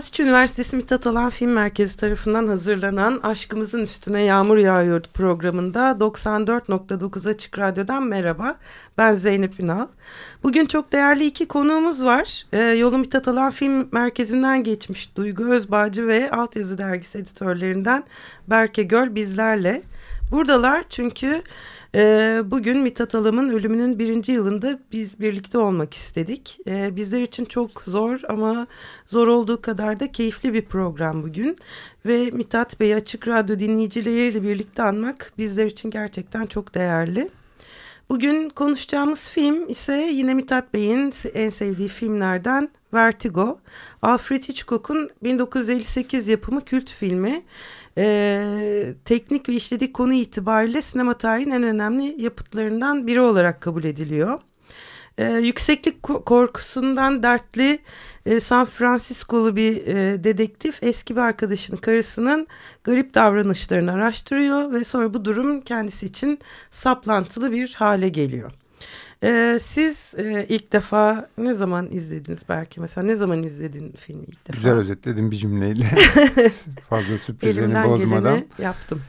Boğaziçi Üniversitesi Mithat Alan Film Merkezi tarafından hazırlanan Aşkımızın Üstüne Yağmur Yağıyordu programında 94.9 Açık Radyo'dan merhaba. Ben Zeynep Ünal. Bugün çok değerli iki konuğumuz var. Ee, Yolu Mithat Alan Film Merkezi'nden geçmiş Duygu Özbağcı ve Altyazı Dergisi editörlerinden Berke Göl bizlerle. Buradalar çünkü... E, bugün Mithat Alam'ın ölümünün birinci yılında biz birlikte olmak istedik. E, bizler için çok zor ama zor olduğu kadar da keyifli bir program bugün. Ve Mithat Bey'i Açık Radyo dinleyicileriyle birlikte anmak bizler için gerçekten çok değerli. Bugün konuşacağımız film ise yine Mithat Bey'in en sevdiği filmlerden Vertigo. Alfred Hitchcock'un 1958 yapımı kült filmi e, teknik ve işledik konu itibariyle sinema tarihinin en önemli yapıtlarından biri olarak kabul ediliyor. E, yükseklik korkusundan dertli e, San Francisco'lu bir e, dedektif eski bir arkadaşının karısının garip davranışlarını araştırıyor ve sonra bu durum kendisi için saplantılı bir hale geliyor. Ee, siz e, ilk defa ne zaman izlediniz belki mesela ne zaman izledin filmi ilk defa? Güzel özetledin bir cümleyle. Fazla sürprizlerini bozmadan. yaptım.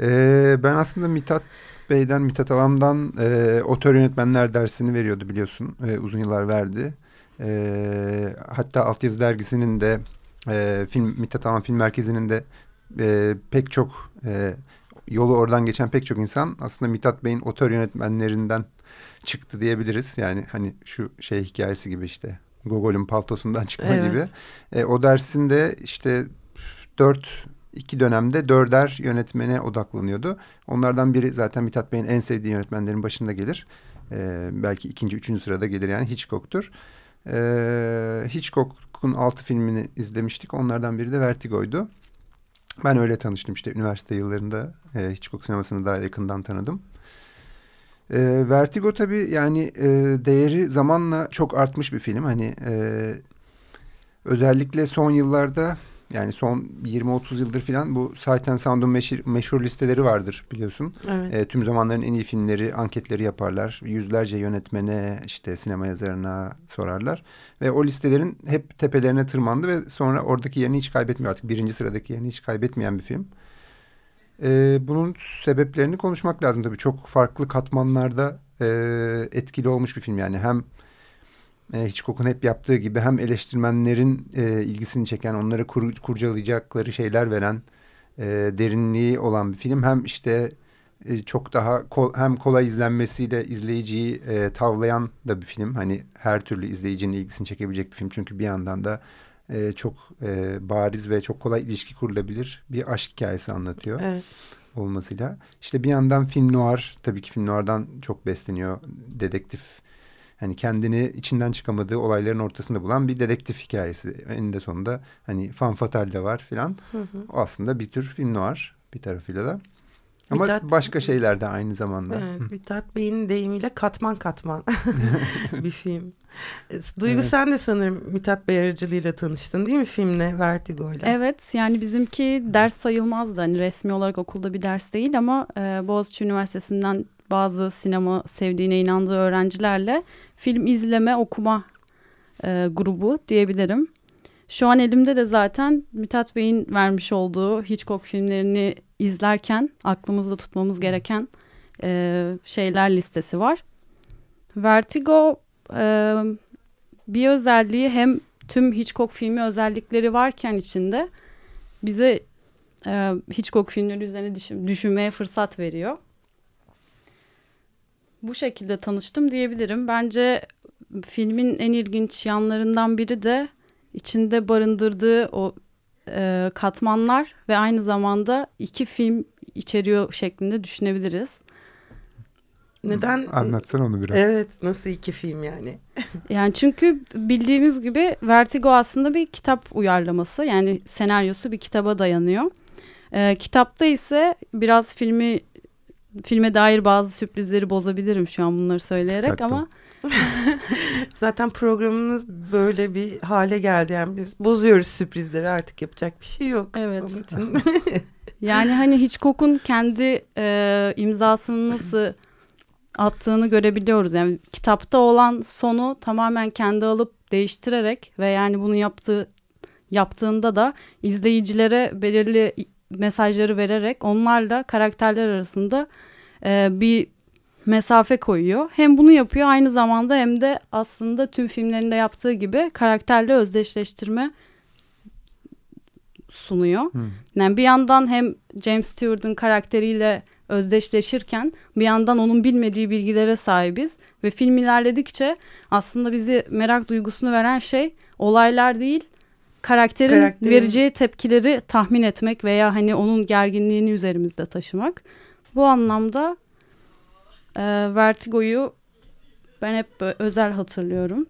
Ee, ben aslında Mithat Bey'den, Mithat Alam'dan e, otör yönetmenler dersini veriyordu biliyorsun. E, uzun yıllar verdi. E, hatta Altyazı Dergisi'nin de e, film Mithat Alam Film Merkezi'nin de e, pek çok e, yolu oradan geçen pek çok insan aslında Mithat Bey'in otör yönetmenlerinden çıktı diyebiliriz. Yani hani şu şey hikayesi gibi işte Gogol'ün paltosundan çıkma evet. gibi. E, o dersinde işte dört iki dönemde dörder yönetmene odaklanıyordu. Onlardan biri zaten Mithat Bey'in en sevdiği yönetmenlerin başında gelir. E, belki ikinci, üçüncü sırada gelir yani Hitchcock'tur. E, Hitchcock'un altı filmini izlemiştik. Onlardan biri de Vertigo'ydu. Ben öyle tanıştım işte üniversite yıllarında e, Hitchcock sinemasını daha yakından tanıdım. E, Vertigo tabii yani e, değeri zamanla çok artmış bir film. Hani e, özellikle son yıllarda yani son 20-30 yıldır falan bu Sight and Sound'un meşhur, meşhur listeleri vardır biliyorsun. Evet. E, tüm zamanların en iyi filmleri, anketleri yaparlar. Yüzlerce yönetmene, işte sinema yazarına sorarlar. Ve o listelerin hep tepelerine tırmandı ve sonra oradaki yerini hiç kaybetmiyor artık. Birinci sıradaki yerini hiç kaybetmeyen bir film. E, bunun sebeplerini konuşmak lazım tabii. Çok farklı katmanlarda e, etkili olmuş bir film yani. Hem e, Hitchcock'un hep yaptığı gibi hem eleştirmenlerin e, ilgisini çeken, onlara kur, kurcalayacakları şeyler veren, e, derinliği olan bir film. Hem işte e, çok daha kol, hem kolay izlenmesiyle izleyiciyi e, tavlayan da bir film. Hani her türlü izleyicinin ilgisini çekebilecek bir film. Çünkü bir yandan da e, çok e, bariz ve çok kolay ilişki kurulabilir bir aşk hikayesi anlatıyor. Evet. Olmasıyla. İşte bir yandan film noir tabii ki film noir'dan çok besleniyor. Dedektif hani kendini içinden çıkamadığı olayların ortasında bulan bir dedektif hikayesi. Eninde sonunda hani fan fatal de var filan. O aslında bir tür film noir bir tarafıyla da. Ama Mithat, başka şeyler de aynı zamanda. Evet, Mithat Bey'in deyimiyle katman katman bir film. Duygu evet. sen de sanırım Mithat Bey aracılığıyla tanıştın değil mi filmle Vertigo'yla? Evet yani bizimki ders sayılmazdı. Hani resmi olarak okulda bir ders değil ama e, Boğaziçi Üniversitesi'nden bazı sinema sevdiğine inandığı öğrencilerle film izleme okuma e, grubu diyebilirim. Şu an elimde de zaten Mithat Bey'in vermiş olduğu Hitchcock filmlerini izlerken aklımızda tutmamız gereken e, şeyler listesi var. Vertigo e, bir özelliği hem tüm Hitchcock filmi özellikleri varken içinde bize e, Hitchcock filmleri üzerine düşün, düşünmeye fırsat veriyor. Bu şekilde tanıştım diyebilirim. Bence filmin en ilginç yanlarından biri de içinde barındırdığı o e, katmanlar ve aynı zamanda iki film içeriyor şeklinde düşünebiliriz. Neden? Anlatsan onu biraz. Evet nasıl iki film yani? Yani çünkü bildiğimiz gibi Vertigo aslında bir kitap uyarlaması. Yani senaryosu bir kitaba dayanıyor. Ee, kitapta ise biraz filmi filme dair bazı sürprizleri bozabilirim şu an bunları söyleyerek Hatta. ama Zaten programımız böyle bir hale geldi. Yani biz bozuyoruz sürprizleri artık yapacak bir şey yok. Evet. Onun için yani hani Hitchcock'un kendi e, imzasını nasıl attığını görebiliyoruz. Yani kitapta olan sonu tamamen kendi alıp değiştirerek ve yani bunu yaptığı yaptığında da izleyicilere belirli mesajları vererek onlarla karakterler arasında e, bir mesafe koyuyor. Hem bunu yapıyor aynı zamanda hem de aslında tüm filmlerinde yaptığı gibi karakterle özdeşleştirme sunuyor. Hmm. Yani bir yandan hem James Stewart'ın karakteriyle özdeşleşirken bir yandan onun bilmediği bilgilere sahibiz ve film ilerledikçe aslında bizi merak duygusunu veren şey olaylar değil karakterin, Karakterin- vereceği tepkileri tahmin etmek veya hani onun gerginliğini üzerimizde taşımak. Bu anlamda e, Vertigo'yu ben hep özel hatırlıyorum.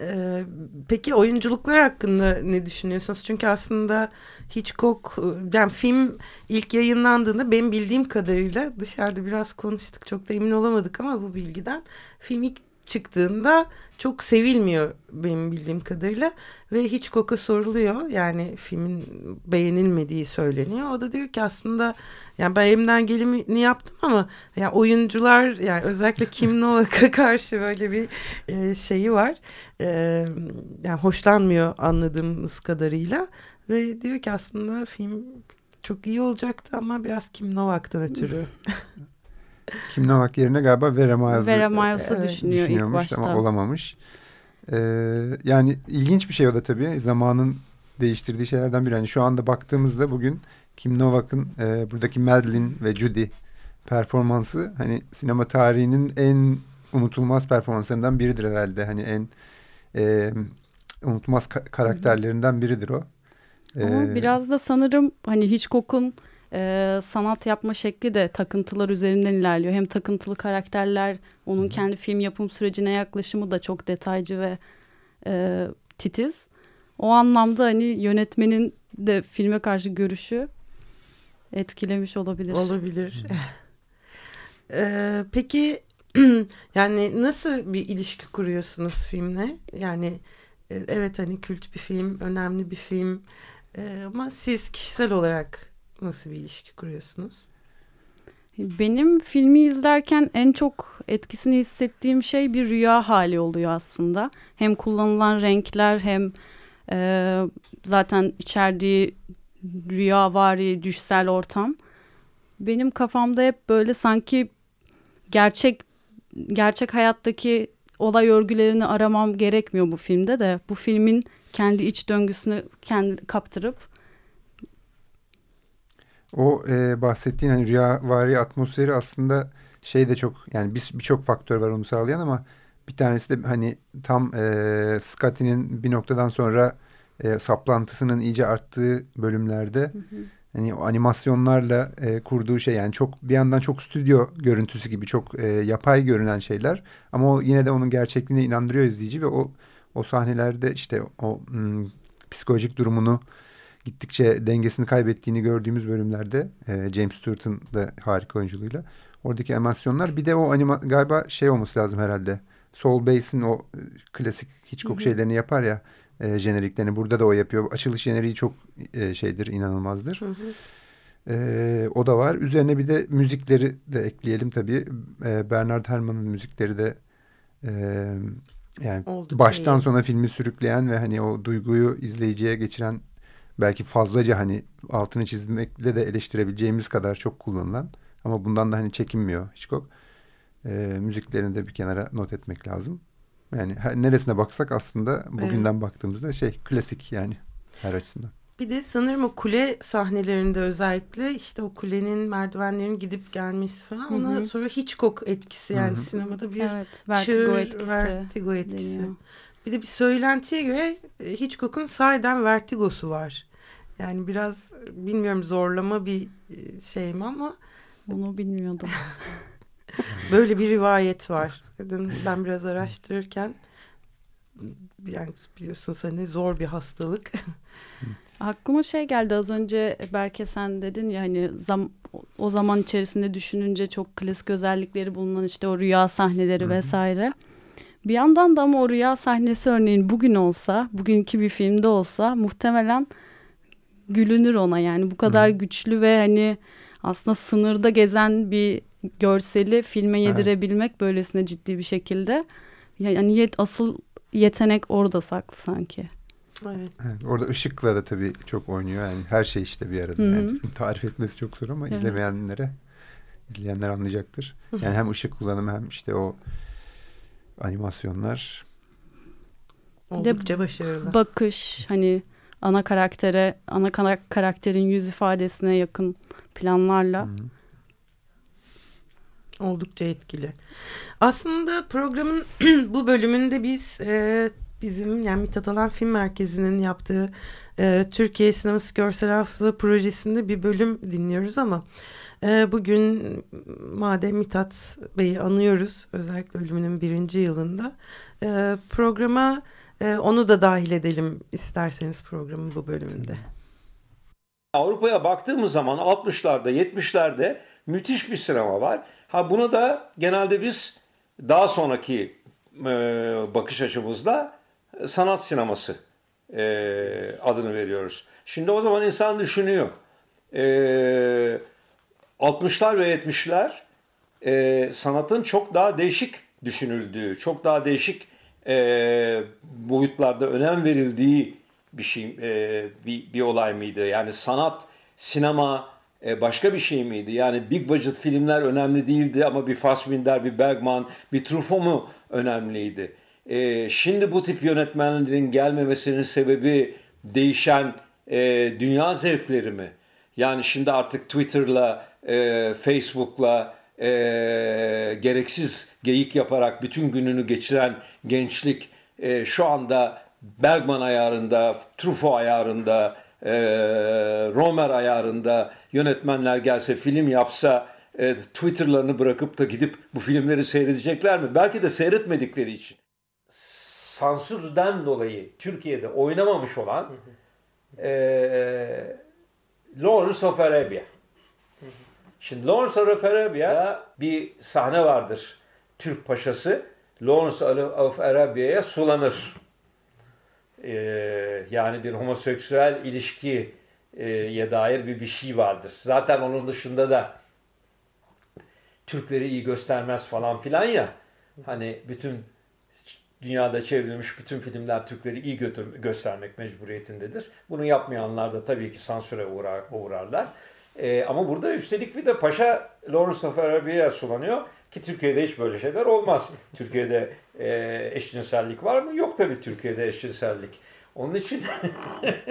Ee, peki oyunculuklar hakkında ne düşünüyorsunuz? Çünkü aslında Hitchcock yani film ilk yayınlandığında benim bildiğim kadarıyla dışarıda biraz konuştuk çok da emin olamadık ama bu bilgiden film ilk çıktığında çok sevilmiyor benim bildiğim kadarıyla ve Hitchcock'a soruluyor yani filmin beğenilmediği söyleniyor. O da diyor ki aslında yani ben elimden geleni yaptım ama ya oyuncular yani özellikle Kim Novak'a karşı böyle bir e, şeyi var. E, yani hoşlanmıyor anladığımız kadarıyla ve diyor ki aslında film çok iyi olacaktı ama biraz Kim Novak'tan ötürü. Kim Novak yerine galiba Vera Miles'ı Vera Miles'ı evet, düşünüyor ilk başta. ama olamamış. Ee, yani ilginç bir şey o da tabii. Zamanın değiştirdiği şeylerden biri. Yani şu anda baktığımızda bugün Kim Novak'ın e, buradaki Madeline ve Judy performansı hani sinema tarihinin en unutulmaz performanslarından biridir herhalde. Hani en e, unutulmaz ka- karakterlerinden biridir o. Ama Ee, biraz da sanırım hani Hitchcock'un e, sanat yapma şekli de takıntılar üzerinden ilerliyor. Hem takıntılı karakterler, onun kendi film yapım sürecine yaklaşımı da çok detaycı ve e, titiz. O anlamda hani yönetmenin de filme karşı görüşü etkilemiş olabilir. Olabilir. Ee, peki yani nasıl bir ilişki kuruyorsunuz filmle? Yani e, evet hani kült bir film, önemli bir film Ee, ama siz kişisel olarak nasıl bir ilişki kuruyorsunuz? Benim filmi izlerken en çok etkisini hissettiğim şey bir rüya hali oluyor aslında. Hem kullanılan renkler hem e, zaten içerdiği rüyavari düşsel ortam. Benim kafamda hep böyle sanki gerçek gerçek hayattaki olay örgülerini aramam gerekmiyor bu filmde de. Bu filmin kendi iç döngüsünü kendi kaptırıp O e, bahsettiğin hani rüyavari atmosferi aslında şey de çok yani bir- birçok faktör var onu sağlayan ama bir tanesi de hani tam e, Scotty'nin bir noktadan sonra e, saplantısının iyice arttığı bölümlerde hani o animasyonlarla e, kurduğu şey yani çok bir yandan çok stüdyo görüntüsü gibi çok e, yapay görünen şeyler ama o yine de onun gerçekliğine inandırıyor izleyici ve o o sahnelerde işte o hmm, psikolojik durumunu gittikçe dengesini kaybettiğini gördüğümüz bölümlerde e, James Stewart'ın da harika oyunculuğuyla oradaki animasyonlar bir de o anima galiba şey olması lazım herhalde Soul Bass'in o e, klasik Hitchcock şeylerini yapar ya e, jeneriklerini burada da o yapıyor. Açılış jeneriği çok e, şeydir inanılmazdır. E, o da var. Üzerine bir de müzikleri de ekleyelim tabii. E, Bernard Herrmann'ın müzikleri de e, yani Oldukça baştan iyi. sona filmi sürükleyen ve hani o duyguyu izleyiciye geçiren belki fazlaca hani altını çizmekle de eleştirebileceğimiz kadar çok kullanılan ama bundan da hani çekinmiyor Hitchcock. E, müziklerini de bir kenara not etmek lazım. Yani her, neresine baksak aslında bugünden baktığımızda şey klasik yani her açısından. Bir de sanırım o kule sahnelerinde özellikle işte o kulenin merdivenlerin gidip gelmesi falan Hı hı. ona sonra Hitchcock etkisi yani Hı hı. sinemada bir evet vertigo çığır, etkisi. vertigo etkisi. deniyor. Bir de bir söylentiye göre e, Hitchcock'un sahiden vertigosu var. Yani biraz bilmiyorum zorlama bir e, şey mi ama Bunu bilmiyordum. Böyle bir rivayet var. Ben biraz araştırırken yani biliyorsunuz hani zor bir hastalık. Aklıma şey geldi az önce Berke sen dedin ya hani zam, o zaman içerisinde düşününce çok klasik özellikleri bulunan işte o rüya sahneleri Hı-hı. vesaire. Bir yandan da ama o rüya sahnesi örneğin bugün olsa, bugünkü bir filmde olsa muhtemelen gülünür ona yani bu kadar Hı-hı. güçlü ve hani aslında sınırda gezen bir görseli filme yedirebilmek evet. böylesine ciddi bir şekilde yani yet, asıl yetenek orada saklı sanki. Evet. evet. Orada ışıkla da tabii çok oynuyor. Yani her şey işte bir arada. Yani tarif etmesi çok zor ama evet. izlemeyenlere izleyenler anlayacaktır. Yani hem ışık kullanımı hem işte o animasyonlar oldukça başarılı. Bakış hani ana karaktere, ana karakterin yüz ifadesine yakın planlarla. -hı. Oldukça etkili. Aslında programın bu bölümünde biz e, bizim yani Mithat Alan Film Merkezi'nin yaptığı e, Türkiye Sineması Görsel Hafıza projesinde bir bölüm dinliyoruz ama e, bugün madem Mithat Bey'i anıyoruz özellikle ölümünün birinci yılında e, programa e, onu da dahil edelim isterseniz programın bu bölümünde. Avrupa'ya baktığımız zaman 60'larda 70'lerde müthiş bir sinema var. Ha buna da genelde biz daha sonraki e, bakış açımızda sanat sineması e, adını veriyoruz. Şimdi o zaman insan düşünüyor. E, 60'lar ve 70'ler e, sanatın çok daha değişik düşünüldüğü, çok daha değişik e, boyutlarda önem verildiği bir şey, e, bir, bir olay mıydı? Yani sanat, sinema e, başka bir şey miydi? Yani big budget filmler önemli değildi ama bir Fassbinder, bir Bergman, bir Truffaut mu önemliydi? E, şimdi bu tip yönetmenlerin gelmemesinin sebebi değişen e, dünya zevkleri mi? Yani şimdi artık Twitter'la, e, Facebook'la e, gereksiz geyik yaparak bütün gününü geçiren gençlik e, şu anda Bergman ayarında, Truffaut ayarında, e, Romer ayarında yönetmenler gelse, film yapsa e, Twitter'larını bırakıp da gidip bu filmleri seyredecekler mi? Belki de seyretmedikleri için. Sansürden dolayı Türkiye'de oynamamış olan e, Lawrence of Arabia. Şimdi Lawrence of Arabia'da bir sahne vardır. Türk paşası Lawrence of Arabia'ya sulanır. Ee, yani bir homoseksüel ilişkiye dair bir bir şey vardır. Zaten onun dışında da Türkleri iyi göstermez falan filan ya. Hani bütün dünyada çevrilmiş bütün filmler Türkleri iyi götür, göstermek mecburiyetindedir. Bunu yapmayanlar da tabii ki sansüre uğrar, uğrarlar. Ee, ama burada üstelik bir de Paşa Lawrence of Arabia'ya sulanıyor. Ki Türkiye'de hiç böyle şeyler olmaz. Türkiye'de e, eşcinsellik var mı? Yok tabii Türkiye'de eşcinsellik. Onun için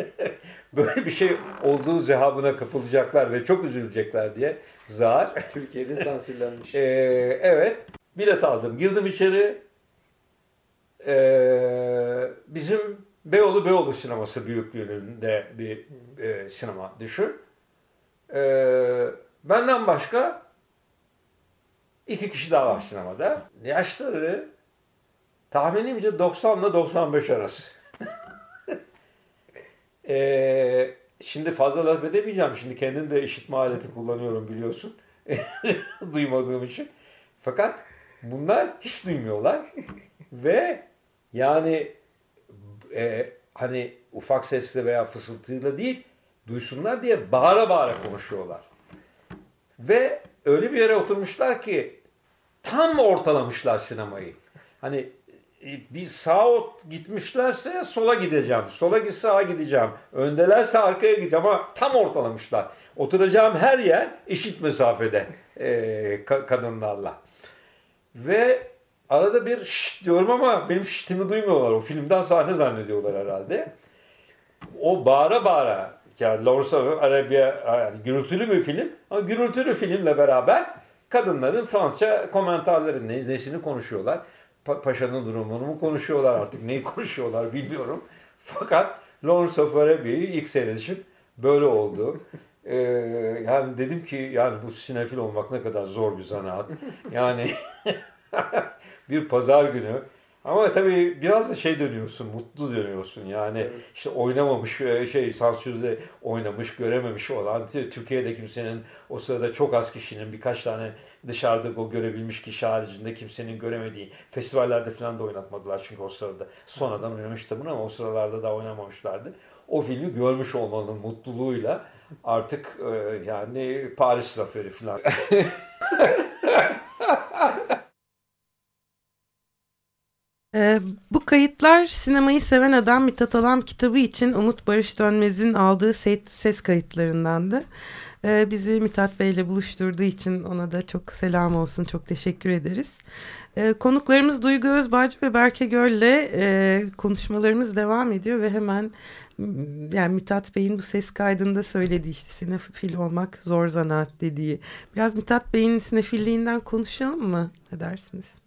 böyle bir şey olduğu zehabına kapılacaklar ve çok üzülecekler diye zar. Türkiye'de sansürlenmiş. ee, evet. Bilet aldım. Girdim içeri. Ee, bizim Beyoğlu Beyoğlu sineması büyüklüğünde bir e, sinema düşün. Ee, benden başka iki kişi daha var sinemada. Yaşları tahminimce 90 ile 95 arası. ee, şimdi fazla laf edemeyeceğim. Şimdi kendim de işitme aleti kullanıyorum biliyorsun. Duymadığım için. Fakat bunlar hiç duymuyorlar. Ve yani e, hani ufak sesle veya fısıltıyla değil duysunlar diye bağıra bağıra konuşuyorlar. Ve öyle bir yere oturmuşlar ki tam ortalamışlar sinemayı. Hani e, bir sağa gitmişlerse sola gideceğim. Sola git sağa gideceğim. Öndelerse arkaya gideceğim ama tam ortalamışlar. Oturacağım her yer eşit mesafede e, kadınlarla. Ve arada bir şşt diyorum ama benim şiştimi duymuyorlar. O filmden sahne zannediyorlar herhalde. O bağıra bağıra yani Lawrence of Arabia yani gürültülü bir film ama gürültülü filmle beraber kadınların Fransızca komentarları ne, nesini konuşuyorlar. Pa paşanın durumunu mu konuşuyorlar artık neyi konuşuyorlar bilmiyorum. Fakat Lawrence of Arabia'yı ilk seyredişim böyle oldu. Ee, yani dedim ki yani bu sinefil olmak ne kadar zor bir zanaat. Yani bir pazar günü ama tabii biraz da şey dönüyorsun, mutlu dönüyorsun. Yani evet. işte oynamamış, e, şey sansürde oynamış, görememiş olan, Türkiye'de kimsenin o sırada çok az kişinin birkaç tane dışarıda o görebilmiş kişi haricinde kimsenin göremediği festivallerde falan da oynatmadılar çünkü o sırada sonradan oynamıştı bunu ama o sıralarda da oynamamışlardı. O filmi görmüş olmanın mutluluğuyla artık e, yani Paris Zaferi falan. Ee, bu kayıtlar Sinemayı Seven Adam Mithat Alam kitabı için Umut Barış Dönmez'in aldığı ses kayıtlarındandı. Ee, bizi Mithat Bey ile buluşturduğu için ona da çok selam olsun, çok teşekkür ederiz. Ee, konuklarımız Duygu Özbağcı ve Berke Gör'le e, konuşmalarımız devam ediyor ve hemen yani Mithat Bey'in bu ses kaydında söylediği işte sinefil olmak zor zanaat dediği. Biraz Mithat Bey'in sinefilliğinden konuşalım mı? Ne dersiniz?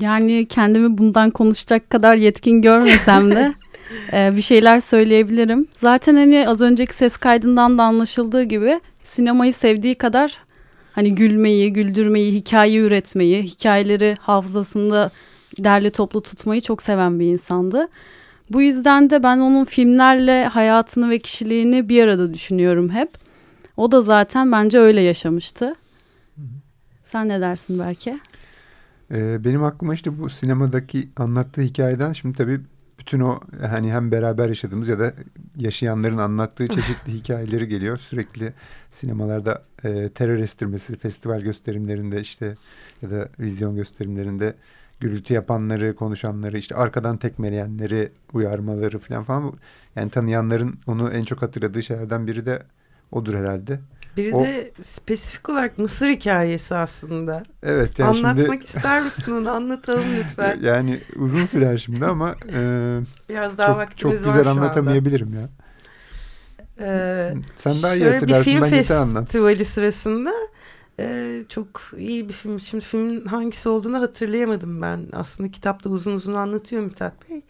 Yani kendimi bundan konuşacak kadar yetkin görmesem de e, bir şeyler söyleyebilirim. Zaten hani az önceki ses kaydından da anlaşıldığı gibi sinemayı sevdiği kadar hani gülmeyi, güldürmeyi, hikaye üretmeyi, hikayeleri hafızasında derli toplu tutmayı çok seven bir insandı. Bu yüzden de ben onun filmlerle hayatını ve kişiliğini bir arada düşünüyorum hep. O da zaten bence öyle yaşamıştı. Sen ne dersin belki? Ee, benim aklıma işte bu sinemadaki anlattığı hikayeden şimdi tabii bütün o hani hem beraber yaşadığımız ya da yaşayanların anlattığı çeşitli hikayeleri geliyor. Sürekli sinemalarda e, terör estirmesi, festival gösterimlerinde işte ya da vizyon gösterimlerinde gürültü yapanları, konuşanları, işte arkadan tekmeleyenleri, uyarmaları falan falan. Yani tanıyanların onu en çok hatırladığı şeylerden biri de odur herhalde. Biri o, de spesifik olarak Mısır hikayesi aslında. Evet. Yani Anlatmak şimdi, ister misin onu? Anlatalım lütfen. Yani uzun sürer şimdi ama e, biraz daha çok, vaktimiz çok güzel anlatamayabilirim ya. Ee, Sen daha iyi hatırlarsın. Bir film festivali sırasında e, çok iyi bir film. Şimdi filmin hangisi olduğunu hatırlayamadım ben. Aslında kitapta uzun uzun anlatıyor Mithat Bey. E,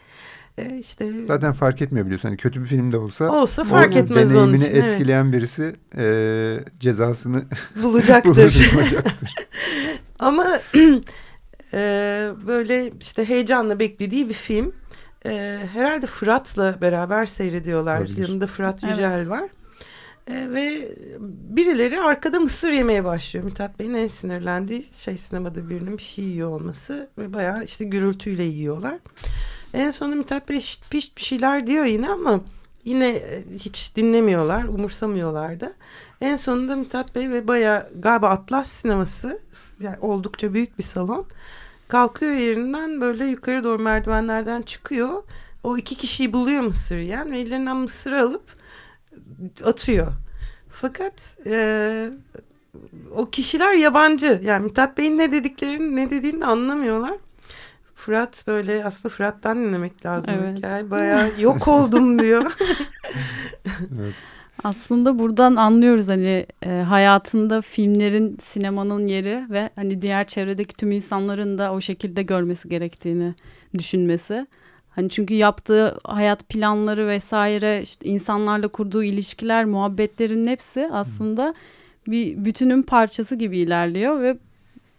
işte zaten fark etmiyor biliyorsun. Hani kötü bir film de olsa olsa fark etmez deneyimini onun için, etkileyen evet. birisi e, cezasını bulacaktır. bulacaktır. Ama e, böyle işte heyecanla beklediği bir film. E, herhalde Fırat'la beraber seyrediyorlar. Olabilir. Yanında Fırat Yücel evet. var. E, ve birileri arkada mısır yemeye başlıyor. Mithat Bey'in en sinirlendiği şey sinemada birinin bir şey yiyor olması ve bayağı işte gürültüyle yiyorlar. En sonunda Mithat Bey şit piş bir şeyler diyor yine ama yine e, hiç dinlemiyorlar, umursamıyorlar da. En sonunda Mithat Bey ve baya galiba Atlas sineması yani oldukça büyük bir salon. Kalkıyor yerinden böyle yukarı doğru merdivenlerden çıkıyor. O iki kişiyi buluyor mısır yiyen ve ellerinden mısır alıp atıyor. Fakat e, o kişiler yabancı. Yani Mithat Bey'in ne dediklerini ne dediğini de anlamıyorlar. Fırat böyle aslında Fırat'tan dinlemek lazım evet. hikaye. Bayağı yok oldum diyor. evet. Aslında buradan anlıyoruz hani e, hayatında filmlerin sinemanın yeri ve hani diğer çevredeki tüm insanların da o şekilde görmesi gerektiğini düşünmesi. Hani çünkü yaptığı hayat planları vesaire işte insanlarla kurduğu ilişkiler, muhabbetlerin hepsi aslında bir bütünün parçası gibi ilerliyor ve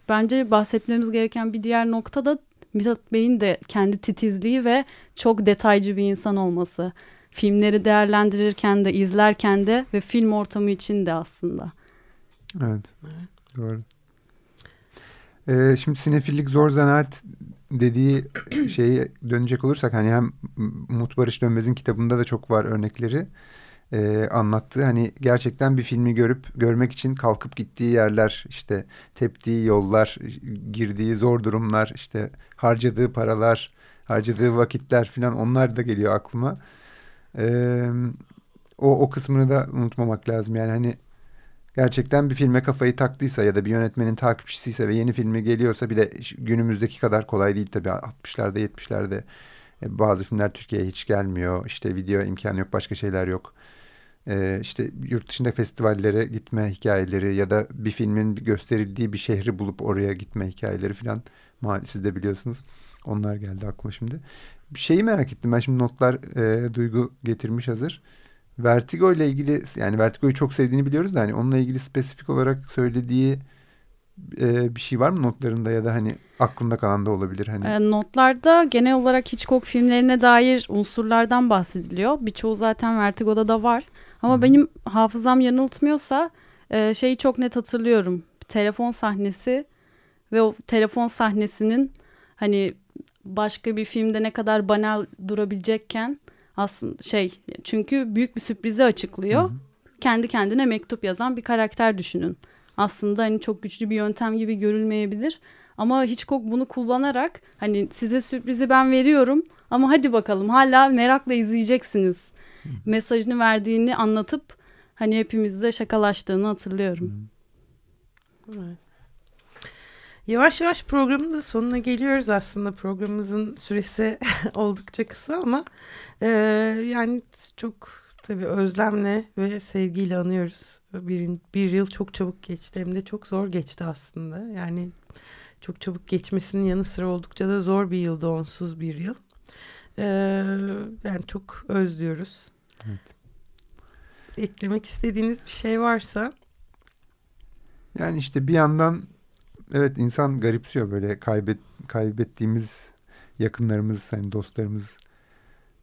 bence bahsetmemiz gereken bir diğer nokta da Mithat Bey'in de kendi titizliği ve çok detaycı bir insan olması. Filmleri değerlendirirken de, izlerken de ve film ortamı için de aslında. Evet, doğru. Ee, şimdi sinefillik zor zanaat dediği şeye dönecek olursak hani hem Umut Barış Dönmez'in kitabında da çok var örnekleri e, anlattığı hani gerçekten bir filmi görüp görmek için kalkıp gittiği yerler işte teptiği yollar girdiği zor durumlar işte harcadığı paralar harcadığı vakitler filan onlar da geliyor aklıma. E, o, o kısmını da unutmamak lazım. Yani hani gerçekten bir filme kafayı taktıysa ya da bir yönetmenin takipçisiyse ve yeni filmi geliyorsa bir de günümüzdeki kadar kolay değil tabii. 60'larda 70'lerde e, bazı filmler Türkiye'ye hiç gelmiyor. İşte video imkanı yok başka şeyler yok e, işte yurt dışında festivallere gitme hikayeleri ya da bir filmin gösterildiği bir şehri bulup oraya gitme hikayeleri falan siz de biliyorsunuz. Onlar geldi aklıma şimdi. Bir şeyi merak ettim ben şimdi notlar e, Duygu getirmiş hazır. Vertigo ile ilgili yani Vertigo'yu çok sevdiğini biliyoruz da hani onunla ilgili spesifik olarak söylediği e, bir şey var mı notlarında ya da hani aklında kalan da olabilir hani. E, notlarda genel olarak Hitchcock filmlerine dair unsurlardan bahsediliyor. Birçoğu zaten Vertigo'da da var. Ama benim hafızam yanıltmıyorsa e, şeyi çok net hatırlıyorum. Telefon sahnesi ve o telefon sahnesinin hani başka bir filmde ne kadar banal durabilecekken aslında şey çünkü büyük bir sürprizi açıklıyor. Hı hı. Kendi kendine mektup yazan bir karakter düşünün. Aslında hani çok güçlü bir yöntem gibi görülmeyebilir. Ama Hitchcock bunu kullanarak hani size sürprizi ben veriyorum ama hadi bakalım hala merakla izleyeceksiniz. Mesajını verdiğini anlatıp hani hepimizle şakalaştığını hatırlıyorum. Yavaş yavaş programın da sonuna geliyoruz aslında. Programımızın süresi oldukça kısa ama e, yani çok tabii özlemle ve sevgiyle anıyoruz. Bir, bir yıl çok çabuk geçti hem de çok zor geçti aslında. Yani çok çabuk geçmesinin yanı sıra oldukça da zor bir yıldı onsuz bir yıl. E, yani çok özlüyoruz. Evet. Eklemek istediğiniz bir şey varsa. Yani işte bir yandan evet insan garipsiyor böyle kaybet kaybettiğimiz yakınlarımız hani dostlarımız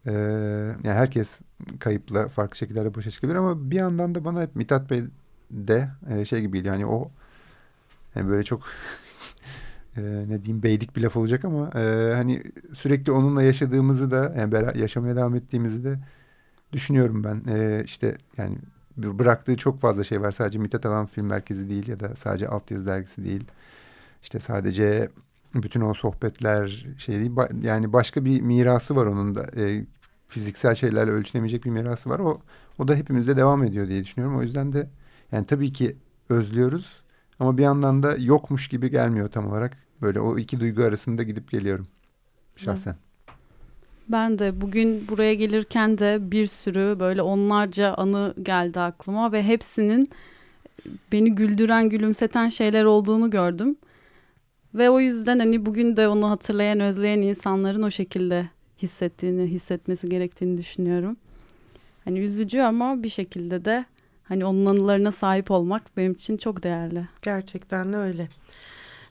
e, yani herkes kayıpla farklı şekillerde başa çıkabilir ama bir yandan da bana hep Mithat Bey de e, şey gibi geliyor hani o yani böyle çok e, ne diyeyim beylik bir laf olacak ama e, hani sürekli onunla yaşadığımızı da yani yaşamaya devam ettiğimizi de düşünüyorum ben. E, işte yani bıraktığı çok fazla şey var. Sadece Mithat Alan Film Merkezi değil ya da sadece Altyazı Dergisi değil. İşte sadece bütün o sohbetler şey değil. Yani başka bir mirası var onun da. E, fiziksel şeylerle ölçülemeyecek bir mirası var. O o da hepimizde devam ediyor diye düşünüyorum. O yüzden de yani tabii ki özlüyoruz ama bir yandan da yokmuş gibi gelmiyor tam olarak. Böyle o iki duygu arasında gidip geliyorum şahsen. Ben de bugün buraya gelirken de bir sürü böyle onlarca anı geldi aklıma ve hepsinin beni güldüren, gülümseten şeyler olduğunu gördüm. Ve o yüzden hani bugün de onu hatırlayan, özleyen insanların o şekilde hissettiğini, hissetmesi gerektiğini düşünüyorum. Hani üzücü ama bir şekilde de hani onun anılarına sahip olmak benim için çok değerli. Gerçekten de öyle.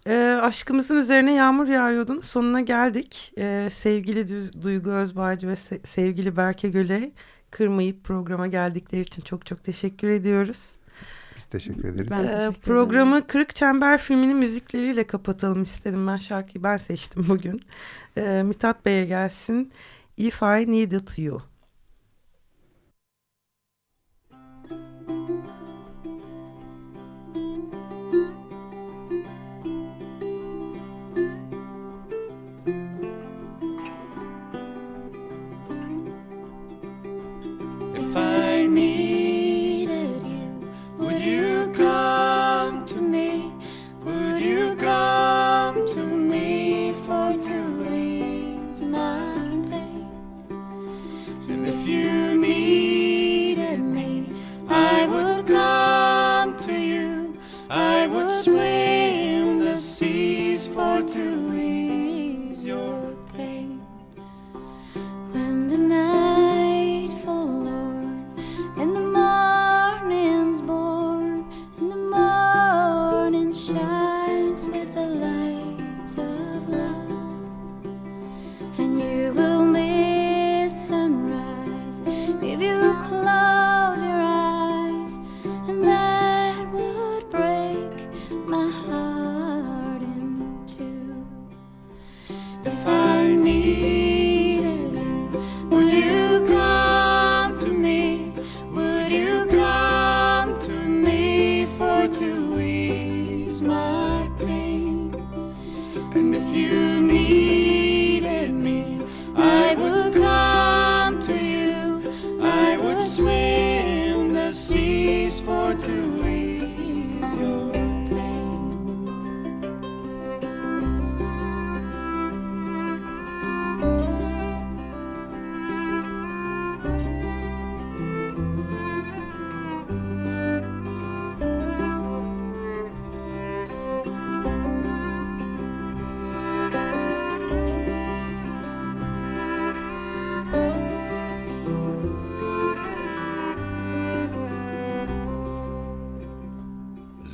E, aşkımızın üzerine yağmur yağıyordun. Sonuna geldik. E, sevgili Duygu Özbağcı ve se sevgili Berke Göle kırmayıp programa geldikleri için çok çok teşekkür ediyoruz. Biz teşekkür ederiz. Ben teşekkür ee, programı ederim. Kırık Çember filminin müzikleriyle kapatalım istedim. Ben şarkıyı ben seçtim bugün. Ee, Mithat Bey'e gelsin. If I Needed You.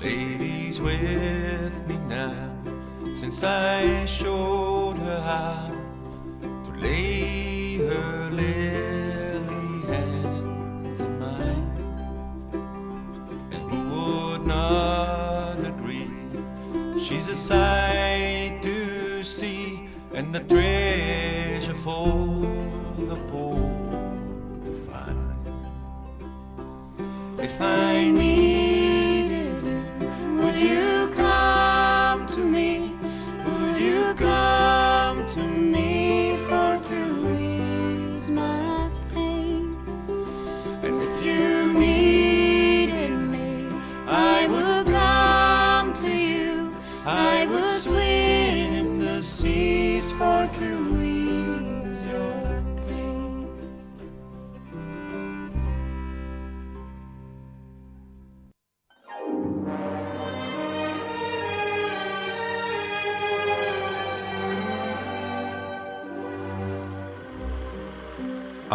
Lady's with me now since I showed her how to lay her lily hands in mine. And who would not agree? She's a sight to see and the treasure for